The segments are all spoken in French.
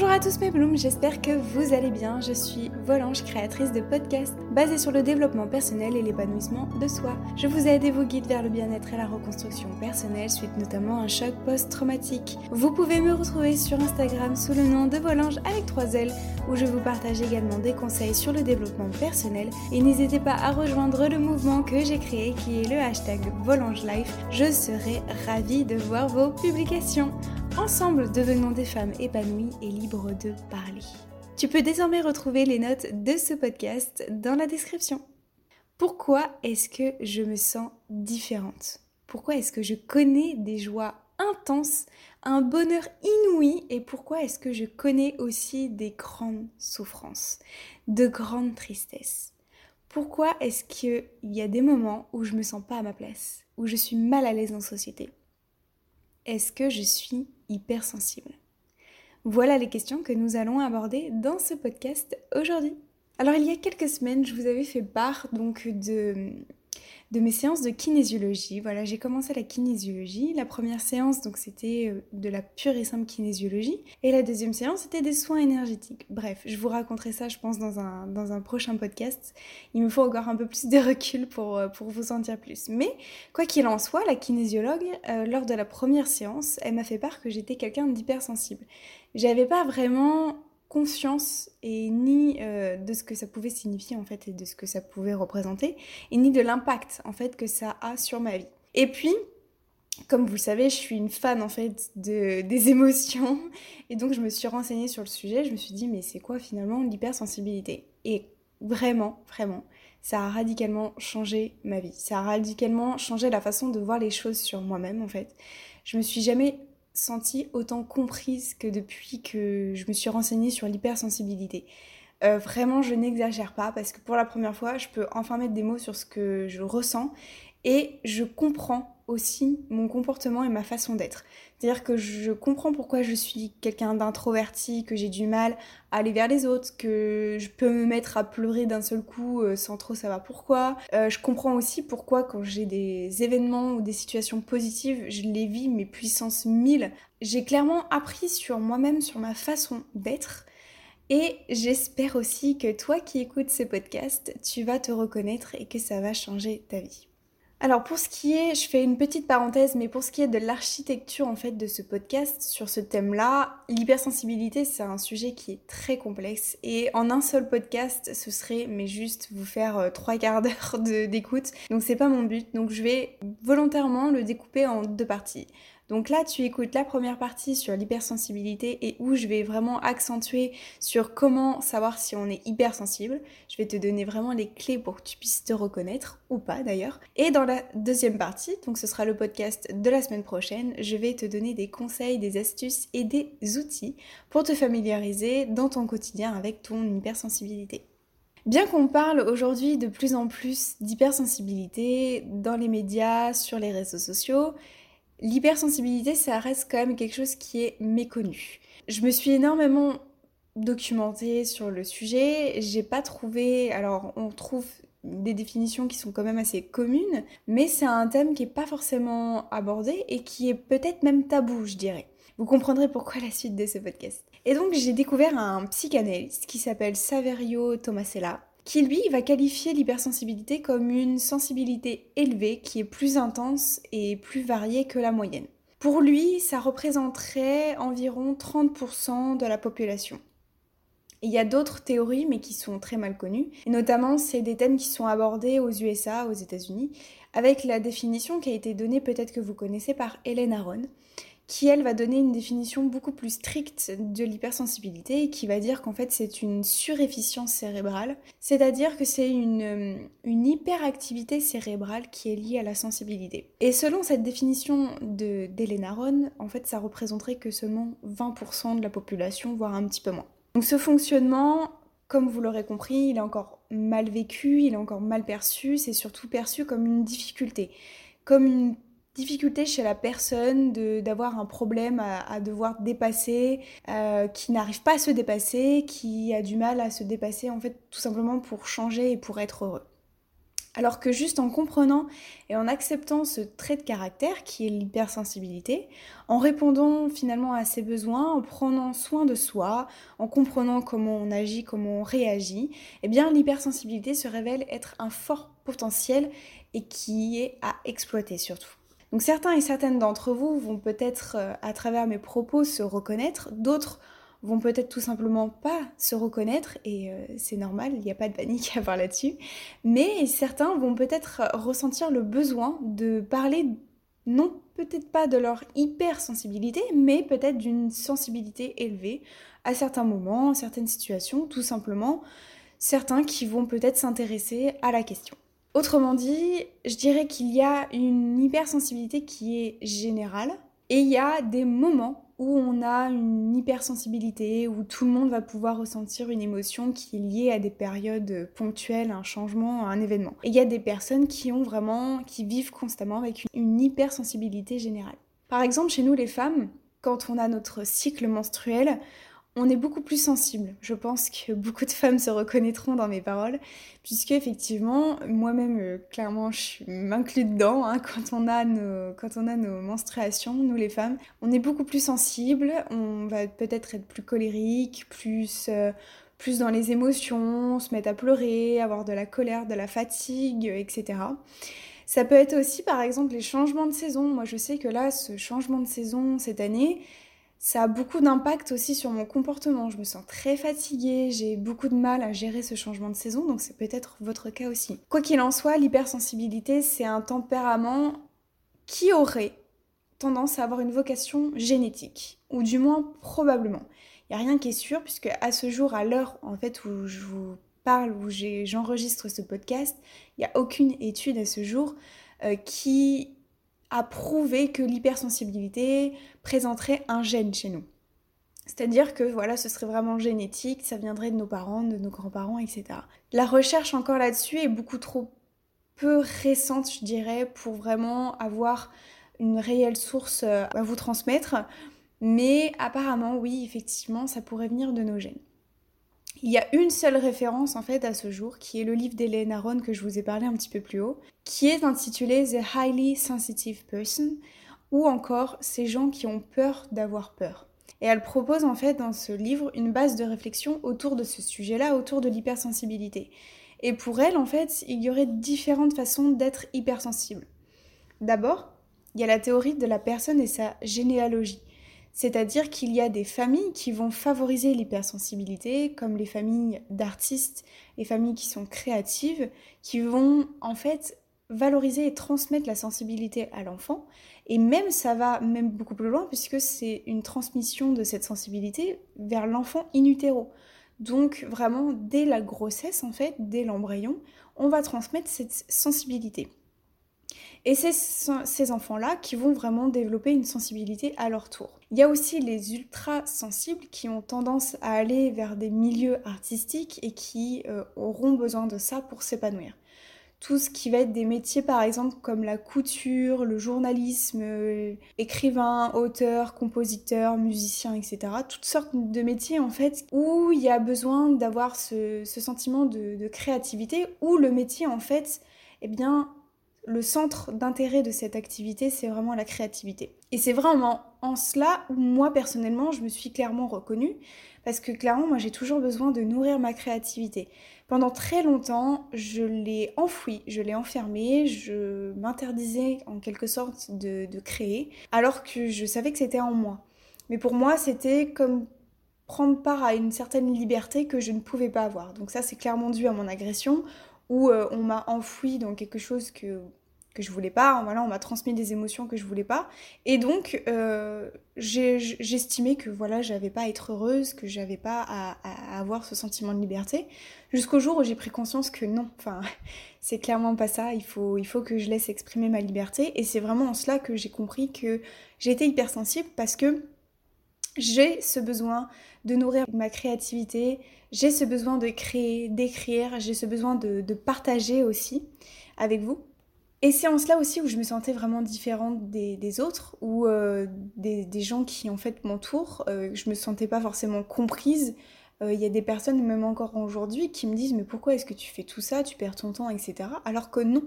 Bonjour à tous mes blooms, j'espère que vous allez bien. Je suis Volange, créatrice de podcasts basés sur le développement personnel et l'épanouissement de soi. Je vous aide et vous guide vers le bien-être et la reconstruction personnelle suite notamment à un choc post-traumatique. Vous pouvez me retrouver sur Instagram sous le nom de Volange avec 3 L où je vous partage également des conseils sur le développement personnel et n'hésitez pas à rejoindre le mouvement que j'ai créé qui est le hashtag Volange Life. Je serai ravie de voir vos publications. Ensemble, devenons des femmes épanouies et libres de parler. Tu peux désormais retrouver les notes de ce podcast dans la description. Pourquoi est-ce que je me sens différente? Pourquoi est-ce que je connais des joies intenses, un bonheur inouï? Et pourquoi est-ce que je connais aussi des grandes souffrances, de grandes tristesses? Pourquoi est-ce qu'il y a des moments où je me sens pas à ma place, où je suis mal à l'aise en société? Est-ce que je suis hypersensible Voilà les questions que nous allons aborder dans ce podcast aujourd'hui. Alors il y a quelques semaines, je vous avais fait part donc de de mes séances de kinésiologie. Voilà, j'ai commencé la kinésiologie. La première séance, donc c'était euh, de la pure et simple kinésiologie. Et la deuxième séance, c'était des soins énergétiques. Bref, je vous raconterai ça, je pense, dans un, dans un prochain podcast. Il me faut encore un peu plus de recul pour, euh, pour vous en dire plus. Mais, quoi qu'il en soit, la kinésiologue, euh, lors de la première séance, elle m'a fait part que j'étais quelqu'un d'hypersensible. J'avais pas vraiment conscience et ni euh, de ce que ça pouvait signifier en fait et de ce que ça pouvait représenter et ni de l'impact en fait que ça a sur ma vie. Et puis comme vous le savez, je suis une fan en fait de, des émotions et donc je me suis renseignée sur le sujet, je me suis dit mais c'est quoi finalement l'hypersensibilité? Et vraiment, vraiment, ça a radicalement changé ma vie. Ça a radicalement changé la façon de voir les choses sur moi-même en fait. Je me suis jamais senti autant comprise que depuis que je me suis renseignée sur l'hypersensibilité. Euh, vraiment, je n'exagère pas parce que pour la première fois, je peux enfin mettre des mots sur ce que je ressens et je comprends aussi mon comportement et ma façon d'être. C'est-à-dire que je comprends pourquoi je suis quelqu'un d'introverti, que j'ai du mal à aller vers les autres, que je peux me mettre à pleurer d'un seul coup euh, sans trop savoir pourquoi. Euh, je comprends aussi pourquoi quand j'ai des événements ou des situations positives, je les vis mes puissances mille. J'ai clairement appris sur moi-même, sur ma façon d'être. Et j'espère aussi que toi qui écoutes ce podcast, tu vas te reconnaître et que ça va changer ta vie. Alors pour ce qui est, je fais une petite parenthèse, mais pour ce qui est de l'architecture en fait de ce podcast sur ce thème-là, l'hypersensibilité c'est un sujet qui est très complexe. Et en un seul podcast ce serait mais juste vous faire euh, trois quarts d'heure d'écoute, donc c'est pas mon but, donc je vais volontairement le découper en deux parties. Donc là, tu écoutes la première partie sur l'hypersensibilité et où je vais vraiment accentuer sur comment savoir si on est hypersensible. Je vais te donner vraiment les clés pour que tu puisses te reconnaître ou pas d'ailleurs. Et dans la deuxième partie, donc ce sera le podcast de la semaine prochaine, je vais te donner des conseils, des astuces et des outils pour te familiariser dans ton quotidien avec ton hypersensibilité. Bien qu'on parle aujourd'hui de plus en plus d'hypersensibilité dans les médias, sur les réseaux sociaux, L'hypersensibilité, ça reste quand même quelque chose qui est méconnu. Je me suis énormément documentée sur le sujet. J'ai pas trouvé. Alors, on trouve des définitions qui sont quand même assez communes, mais c'est un thème qui est pas forcément abordé et qui est peut-être même tabou, je dirais. Vous comprendrez pourquoi la suite de ce podcast. Et donc j'ai découvert un psychanalyste qui s'appelle Saverio Tomasella, qui lui va qualifier l'hypersensibilité comme une sensibilité élevée qui est plus intense et plus variée que la moyenne. Pour lui, ça représenterait environ 30% de la population. Il y a d'autres théories, mais qui sont très mal connues. Et notamment, c'est des thèmes qui sont abordés aux USA, aux États-Unis, avec la définition qui a été donnée, peut-être que vous connaissez, par Hélène Aron, qui elle va donner une définition beaucoup plus stricte de l'hypersensibilité et qui va dire qu'en fait c'est une surefficience cérébrale, c'est-à-dire que c'est une, euh, une hyperactivité cérébrale qui est liée à la sensibilité. Et selon cette définition d'Hélène Aron, en fait ça représenterait que seulement 20% de la population, voire un petit peu moins. Donc ce fonctionnement, comme vous l'aurez compris, il est encore mal vécu, il est encore mal perçu, c'est surtout perçu comme une difficulté, comme une difficulté chez la personne d'avoir un problème à, devoir dépasser, euh, qui n'arrive pas à se dépasser, qui a du mal à se dépasser en fait tout simplement pour changer et pour être heureux. Alors que juste en comprenant et en acceptant ce trait de caractère qui est l'hypersensibilité, en répondant finalement à ses besoins, en prenant soin de soi, en comprenant comment on agit, comment on réagit, eh bien l'hypersensibilité se révèle être un fort potentiel et qui est à exploiter surtout. Donc certains et certaines d'entre vous vont peut-être euh, à travers mes propos se reconnaître, d'autres vont peut-être tout simplement pas se reconnaître et euh, c'est normal, il n'y a pas de panique à avoir là-dessus. Mais certains vont peut-être ressentir le besoin de parler non peut-être pas de leur hypersensibilité, mais peut-être d'une sensibilité élevée à certains moments, certaines situations, tout simplement certains qui vont peut-être s'intéresser à la question. Autrement dit, je dirais qu'il y a une hypersensibilité qui est générale et il y a des moments où on a une hypersensibilité, où tout le monde va pouvoir ressentir une émotion qui est liée à des périodes ponctuelles, un changement, un événement. Et il y a des personnes qui ont vraiment, qui vivent constamment avec une hypersensibilité générale. Par exemple, chez nous les femmes, quand on a notre cycle menstruel, on est beaucoup plus sensible. Je pense que beaucoup de femmes se reconnaîtront dans mes paroles, puisque effectivement, moi-même, euh, clairement, je m'inclus dedans. Hein, quand, on a nos, quand on a nos menstruations, nous les femmes, on est beaucoup plus sensible. On va peut-être être plus colérique, plus euh, plus dans les émotions, se mettre à pleurer, avoir de la colère, de la fatigue, etc. Ça peut être aussi par exemple les changements de saison. Moi je sais que là, ce changement de saison cette année, ça a beaucoup d'impact aussi sur mon comportement. Je me sens très fatiguée, j'ai beaucoup de mal à gérer ce changement de saison, donc c'est peut-être votre cas aussi. Quoi qu'il en soit, l'hypersensibilité, c'est un tempérament qui aurait tendance à avoir une vocation génétique, ou du moins probablement. Il n'y a rien qui est sûr, puisque à ce jour, à l'heure en fait où je vous parle, où j'enregistre ce podcast, il n'y a aucune étude à ce jour euh, qui a prouvé que l'hypersensibilité présenterait un gène chez nous. C'est-à-dire que voilà, ce serait vraiment génétique, ça viendrait de nos parents, de nos grands-parents, etc. La recherche encore là-dessus est beaucoup trop peu récente, je dirais, pour vraiment avoir une réelle source euh, à vous transmettre. Mais apparemment, oui, effectivement, ça pourrait venir de nos gènes. Il y a une seule référence en fait à ce jour, qui est le livre d'Hélène Aron que je vous ai parlé un petit peu plus haut, qui est intitulé The Highly Sensitive Person, ou encore Ces gens qui ont peur d'avoir peur. Et elle propose en fait dans ce livre une base de réflexion autour de ce sujet-là, autour de l'hypersensibilité. Et pour elle, en fait, il y aurait différentes façons d'être hypersensible. D'abord, il y a la théorie de la personne et sa généalogie. C'est-à-dire qu'il y a des familles qui vont favoriser l'hypersensibilité, comme les familles d'artistes, les familles qui sont créatives, qui vont en fait valoriser et transmettre la sensibilité à l'enfant. Et même ça va même beaucoup plus loin puisque c'est une transmission de cette sensibilité vers l'enfant in utero. Donc vraiment dès la grossesse en fait, dès l'embryon, on va transmettre cette sensibilité. Et c'est ces enfants-là qui vont vraiment développer une sensibilité à leur tour. Il y a aussi les ultra sensibles qui ont tendance à aller vers des milieux artistiques et qui euh, auront besoin de ça pour s'épanouir. Tout ce qui va être des métiers par exemple comme la couture, le journalisme, euh, écrivain, auteur, compositeur, musicien, etc. Toutes sortes de métiers en fait où il y a besoin d'avoir ce, sentiment de, de créativité, où le métier en fait, eh bien, le centre d'intérêt de cette activité, c'est vraiment la créativité. Et c'est vraiment en cela où moi personnellement, je me suis clairement reconnue, parce que clairement, moi j'ai toujours besoin de nourrir ma créativité. Pendant très longtemps, je l'ai enfouie, je l'ai enfermée, je m'interdisais en quelque sorte de, de créer, alors que je savais que c'était en moi. Mais pour moi, c'était comme prendre part à une certaine liberté que je ne pouvais pas avoir. Donc ça, c'est clairement dû à mon agression, où euh, on m'a enfoui dans quelque chose que que je voulais pas. Voilà, on m'a transmis des émotions que je voulais pas. Et donc, euh, j'estimais que voilà, j'avais pas à être heureuse, que j'avais pas à, avoir ce sentiment de liberté. Jusqu'au jour où j'ai pris conscience que non, enfin, c'est clairement pas ça. Il faut, il faut que je laisse exprimer ma liberté. Et c'est vraiment en cela que j'ai compris que j'étais hypersensible parce que j'ai ce besoin de nourrir ma créativité, j'ai ce besoin de créer, d'écrire, j'ai ce besoin de partager aussi avec vous. Et cela aussi où je me sentais vraiment différente des, autres, ou euh, des, gens qui en fait m'entourent. Euh, je me sentais pas forcément comprise euh, il y a des personnes, même encore aujourd'hui, qui me disent mais pourquoi est-ce que tu fais tout ça, tu perds ton temps, etc. Alors que non,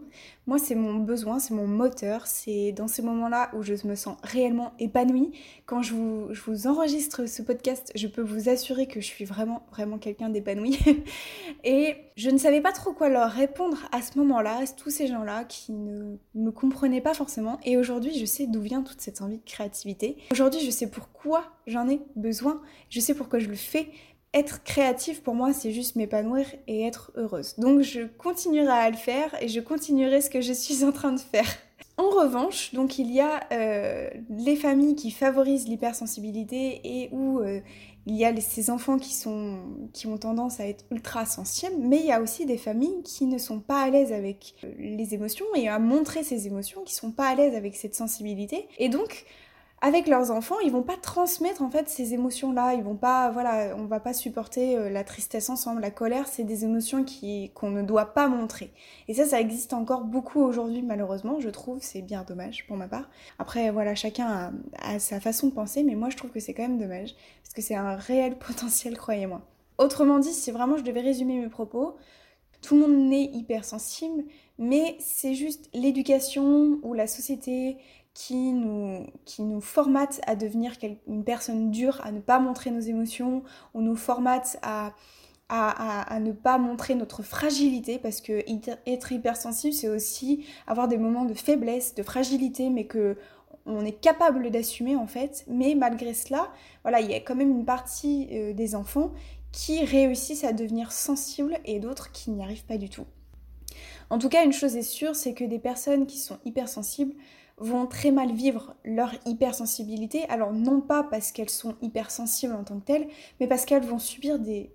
moi c'est mon besoin, c'est mon moteur, c'est dans ces moments-là où je me sens réellement épanouie. Quand je vous, je vous enregistre ce podcast, je peux vous assurer que je suis vraiment, vraiment quelqu'un d'épanoui. Et je ne savais pas trop quoi leur répondre à ce moment-là, à tous ces gens-là qui ne me comprenaient pas forcément. Et aujourd'hui, je sais d'où vient toute cette envie de créativité. Aujourd'hui, je sais pourquoi j'en ai besoin, je sais pourquoi je le fais être créatif pour moi, c'est juste m'épanouir et être heureuse. Donc je continuerai à le faire et je continuerai ce que je suis en train de faire. En revanche, donc il y a euh, les familles qui favorisent l'hypersensibilité et où euh, il y a ces enfants qui, sont, qui ont tendance à être ultra sensibles, mais il y a aussi des familles qui ne sont pas à l'aise avec euh, les émotions et à montrer ces émotions, qui sont pas à l'aise avec cette sensibilité. Et donc, avec leurs enfants, ils vont pas transmettre en fait ces émotions-là. Ils vont pas, voilà, on va pas supporter euh, la tristesse ensemble, la colère, c'est des émotions qui qu'on ne doit pas montrer. Et ça, ça existe encore beaucoup aujourd'hui, malheureusement. Je trouve, c'est bien dommage pour ma part. Après, voilà, chacun a, sa façon de penser, mais moi, je trouve que c'est quand même dommage parce que c'est un réel potentiel, croyez-moi. Autrement dit, si vraiment je devais résumer mes propos, tout le monde n'est hypersensible, mais c'est juste l'éducation ou la société qui nous, qui nous formate à devenir une personne dure, à ne pas montrer nos émotions, on nous formate à, à, ne pas montrer notre fragilité, parce que être hypersensible, c'est aussi avoir des moments de faiblesse, de fragilité, mais que on est capable d'assumer en fait. Mais malgré cela, voilà, il y a quand même une partie euh, des enfants qui réussissent à devenir sensibles et d'autres qui n'y arrivent pas du tout. En tout cas, une chose est sûre, c'est que des personnes qui sont hypersensibles vont très mal vivre leur hypersensibilité. Alors non pas parce qu'elles sont hypersensibles en tant que telles, mais parce qu'elles vont subir des,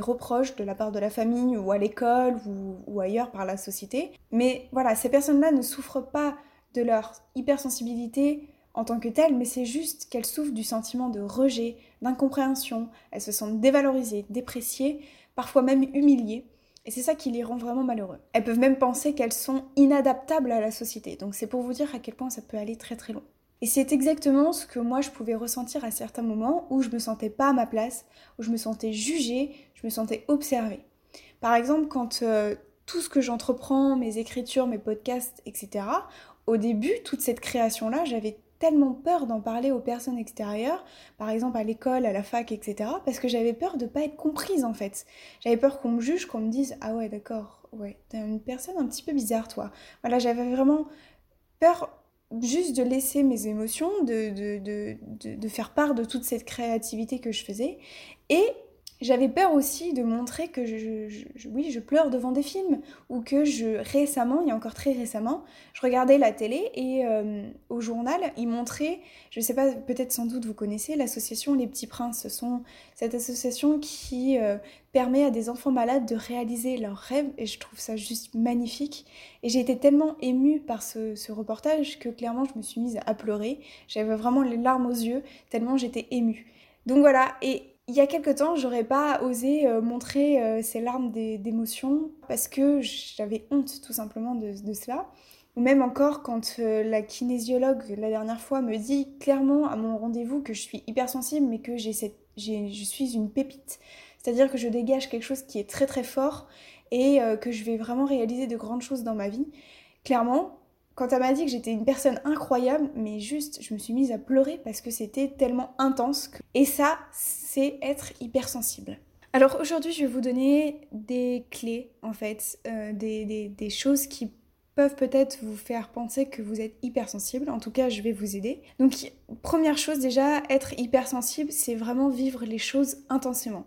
reproches de la part de la famille ou à l'école ou, ou ailleurs par la société. Mais voilà, ces personnes-là ne souffrent pas de leur hypersensibilité en tant que telle, mais c'est juste qu'elles souffrent du sentiment de rejet, d'incompréhension, elles se sentent dévalorisées, dépréciées, parfois même humiliées. Et c'est ça qui les rend vraiment malheureux. Elles peuvent même penser qu'elles sont inadaptables à la société. Donc c'est pour vous dire à quel point ça peut aller très très loin. Et c'est exactement ce que moi je pouvais ressentir à certains moments où je me sentais pas à ma place, où je me sentais jugée, je me sentais observée. Par exemple, quand euh, tout ce que j'entreprends, mes écritures, mes podcasts, etc., au début, toute cette création-là, j'avais tellement peur d'en parler aux personnes extérieures, par exemple à l'école, à la fac, etc. Parce que j'avais peur de pas être comprise en fait. J'avais peur qu'on me juge, qu'on me dise ah ouais d'accord, ouais t'es une personne un petit peu bizarre toi. Voilà, j'avais vraiment peur juste de laisser mes émotions, de, de, de, de, faire part de toute cette créativité que je faisais. Et j'avais peur aussi de montrer que je, oui, je pleure devant des films ou que je récemment, il y a encore très récemment, je regardais la télé et euh, au journal, ils montraient, je ne sais pas, peut-être sans doute vous connaissez l'association Les Petits Princes. Ce sont cette association qui euh, permet à des enfants malades de réaliser leurs rêves et je trouve ça juste magnifique. Et j'ai été tellement émue par ce, ce reportage que clairement je me suis mise à pleurer. J'avais vraiment les larmes aux yeux tellement j'étais émue. Donc voilà, et il y a quelque temps, j'aurais pas osé euh, montrer euh, ces larmes d'émotion parce que j'avais honte tout simplement de, cela. Ou même encore quand euh, la kinésiologue la dernière fois me dit clairement à mon rendez-vous que je suis hypersensible mais que cette, je suis une pépite. C'est-à-dire que je dégage quelque chose qui est très très fort et que je vais vraiment réaliser de grandes choses dans ma vie. Clairement, quand elle m'a dit que j'étais une personne incroyable, mais juste, je me suis mise à pleurer parce que c'était tellement intense. Et ça, c'est être hypersensible. Alors aujourd'hui, je vais vous donner des clés, en fait, euh, des, des, choses qui peuvent peut-être vous faire penser que vous êtes hypersensible. En tout cas, je vais vous aider. Donc, première chose déjà, être hypersensible, c'est vraiment vivre les choses intensément.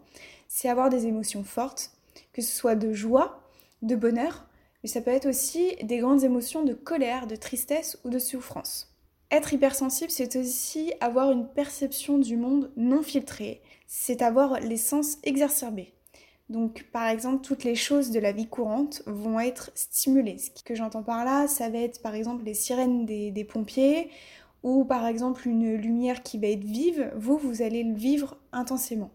C'est avoir des émotions fortes, que ce soit de joie, de bonheur, mais ça peut être aussi des grandes émotions de colère, de tristesse ou de souffrance. Être hypersensible, c'est aussi avoir une perception du monde non filtrée, c'est avoir les sens exacerbés. Donc par exemple, toutes les choses de la vie courante vont être stimulées. Ce que j'entends par là, ça va être par exemple les sirènes des, des pompiers ou par exemple une lumière qui va être vive, vous, vous allez le vivre intensément.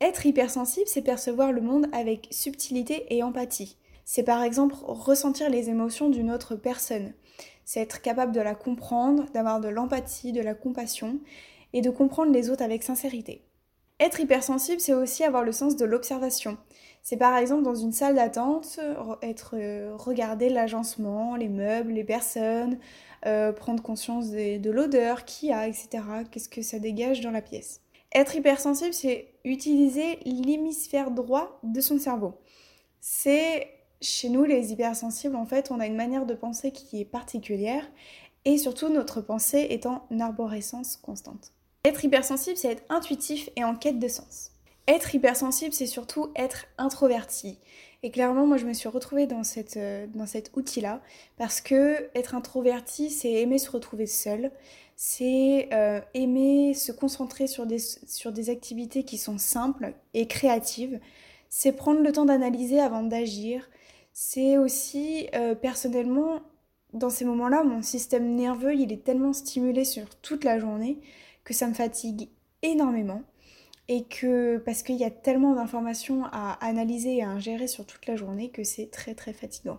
Être hypersensible, c'est percevoir le monde avec subtilité et empathie c'est par exemple ressentir les émotions d'une autre personne. C'est être capable de la comprendre, d'avoir de l'empathie, de la compassion et de comprendre les autres avec sincérité. Être hypersensible, c'est aussi avoir le sens de l'observation. C'est par exemple dans une salle d'attente, être euh, regarder l'agencement, les meubles, les personnes, euh, prendre conscience de, l'odeur qu'il y a, etc. Qu'est-ce que ça dégage dans la pièce? Être hypersensible, c'est utiliser l'hémisphère droit de son cerveau. C'est chez nous les hypersensibles, en fait, on a une manière de penser qui est particulière et surtout notre pensée est en arborescence constante. Être hypersensible, c'est être intuitif et en quête de sens. Être hypersensible, c'est surtout être introverti. Et clairement, moi, je me suis retrouvée dans, euh, cet outil-là, parce que être introverti, c'est aimer se retrouver seul, c'est euh, aimer se concentrer sur des activités qui sont simples et créatives, c'est prendre le temps d'analyser avant d'agir, c'est aussi, euh, personnellement, dans ces moments-là, mon système nerveux, il est tellement stimulé sur toute la journée que ça me fatigue énormément et que parce qu'il y a tellement d'informations à analyser et à ingérer sur toute la journée que c'est très très fatigant.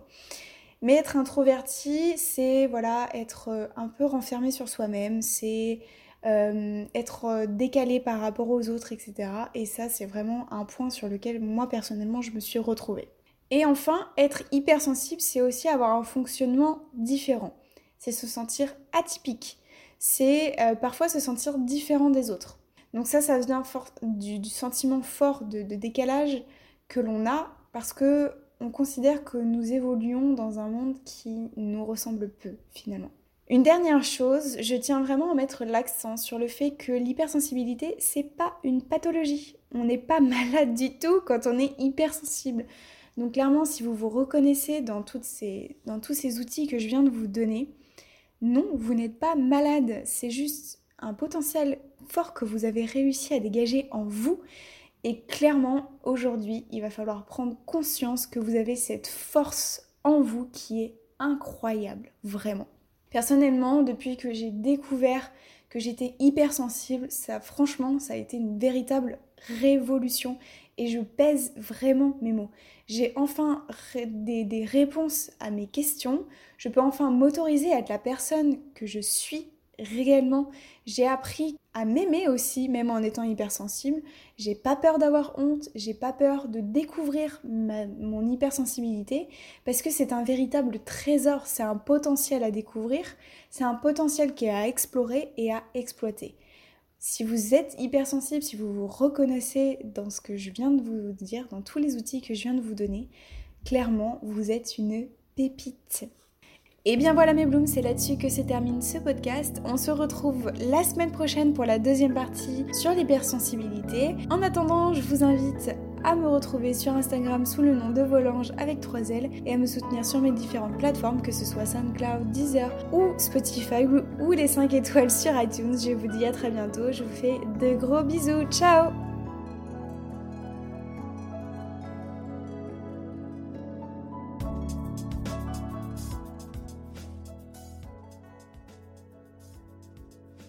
Mais être introverti, c'est voilà, être euh, un peu renfermé sur soi-même, c'est euh, être décalé par rapport aux autres, etc. Et ça, c'est vraiment un point sur lequel moi personnellement je me suis retrouvée. Et enfin, être hypersensible, c'est aussi avoir un fonctionnement différent. C'est se sentir atypique. C'est parfois se sentir différent des autres. Donc ça, ça vient du, sentiment fort de, décalage que l'on a parce que on considère que nous évoluons dans un monde qui nous ressemble peu finalement. Une dernière chose, je tiens vraiment à mettre l'accent sur le fait que l'hypersensibilité, c'est pas une pathologie. On n'est pas malade du tout quand on est hypersensible. Donc clairement, si vous vous reconnaissez dans, ces, dans tous ces outils que je viens de vous donner, non, vous n'êtes pas malade. C'est juste un potentiel fort que vous avez réussi à dégager en vous. Et clairement, aujourd'hui, il va falloir prendre conscience que vous avez cette force en vous qui est incroyable, vraiment. Personnellement, depuis que j'ai découvert que j'étais hypersensible, ça franchement, ça a été une véritable révolution et je pèse vraiment mes mots. J'ai enfin des, réponses à mes questions, je peux enfin m'autoriser à être la personne que je suis réellement. J'ai appris à m'aimer aussi, même en étant hypersensible. J'ai pas peur d'avoir honte, j'ai pas peur de découvrir mon hypersensibilité parce que c'est un véritable trésor, c'est un potentiel à découvrir, c'est un potentiel qui est à explorer et à exploiter. Si vous êtes hypersensible, si vous vous reconnaissez dans ce que je viens de vous dire, dans tous les outils que je viens de vous donner, clairement, vous êtes une pépite. Et bien voilà mes blooms, c'est là-dessus que se termine ce podcast. On se retrouve la semaine prochaine pour la deuxième partie sur l'hypersensibilité. En attendant, je vous invite à me retrouver sur Instagram sous le nom de Volange avec 3 L et à me soutenir sur mes différentes plateformes, que ce soit SoundCloud, Deezer ou Spotify ou les 5 étoiles sur iTunes. Je vous dis à très bientôt, je vous fais de gros bisous, ciao